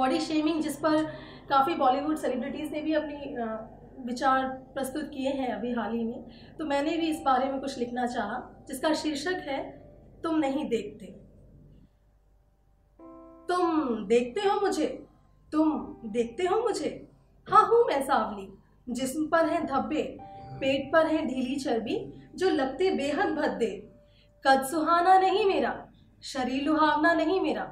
Body shaming जिस पर काफ़ी बॉलीवुड सेलिब्रिटीज़ ने भी अपनी विचार प्रस्तुत किए हैं अभी हाल ही में। तो मैंने भी इस बारे में कुछ लिखना चाहा, जिसका शीर्षक है, तुम नहीं देखते। तुम देखते हो मुझे? तुम देखते हो मुझे? हाँ हूँ मैं, सावली। जिस्म पर है धब्बे, पेट पर है ढीली चर्बी, जो लगते बेहद भद्दे। कद सुहाना नहीं मेरा, शरीर लुहावना नहीं मेरा।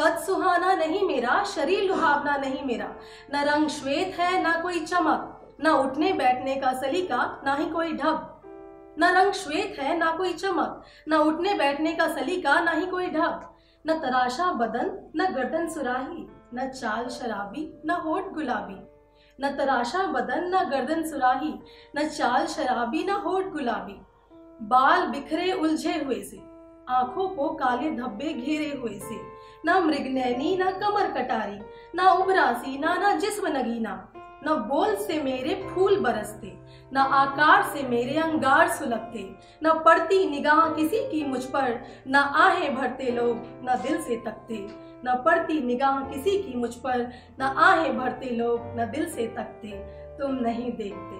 कद सुहाना नहीं मेरा, शरीर लुहावना नहीं मेरा। न रंग श्वेत है, ना कोई चमक, न उठने बैठने का सलीका, ना ही कोई ढब। न रंग श्वेत है, ना कोई चमक, न उठने बैठने का सलीका, ना ही कोई ढब। न तराशा बदन, न गर्दन सुराही, न चाल शराबी, न होठ गुलाबी। न तराशा बदन, न गर्दन सुराही, न चाल शराबी, न होठ गुलाबी। बाल बिखरे उलझे हुए से आँखों को काले धब्बे घेरे हुए से। न मृगनैनी न कमर कटारी, न उबरासी, ना, न जिस्म नगीना। न बोल से मेरे फूल बरसते, न आकार से मेरे अंगार सुलगते। न पड़ती निगाह किसी की मुझ पर, न आहें भरते लोग, न दिल से तकते। न पड़ती निगाह किसी की मुझ पर, न आहें भरते लोग, न दिल से तकते। तुम नहीं देखते,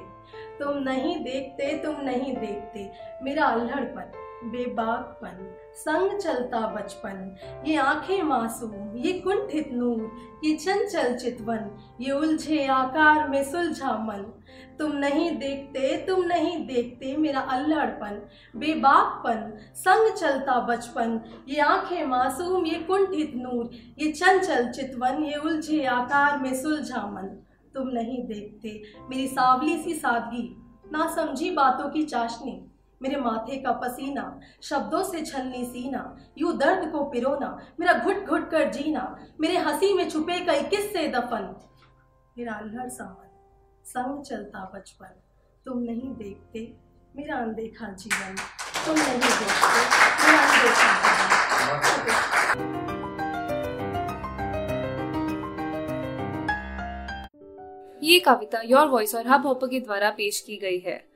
तुम नहीं देखते, तुम नहीं देखते। मेरा अल्हड़पन बेबाकपन, संग चलता बचपन। ये आँखें मासूम, ये कुंठित नूर, ये चंचल चितवन, ये उलझे आकार में सुलझा मन। तुम नहीं देखते, तुम नहीं देखते मेरा अल्लड़पन, बेबाकपन, संग चलता बचपन। ये आँखें मासूम, ये कुंठित नूर, ये चंचल चितवन, ये उलझे आकार में सुलझा मन। तुम नहीं देखते मेरी सावली सी सादगी, ना समझी बातों की चाशनी। मेरे माथे का पसीना, शब्दों से छलनी सीना, यू दर्द को पिरोना, मेरा घुट घुट कर जीना, मेरे हँसी में छुपे कई किस्से दफन। मेरा अल्हड़ सावन, संग चलता बचपन, तुम नहीं देखते मेरा अनदेखा जीवन, तुम नहीं देखते मेरा अनदेखा ये कविता योर वॉइस और हब हॉपर के द्वारा पेश की गई है।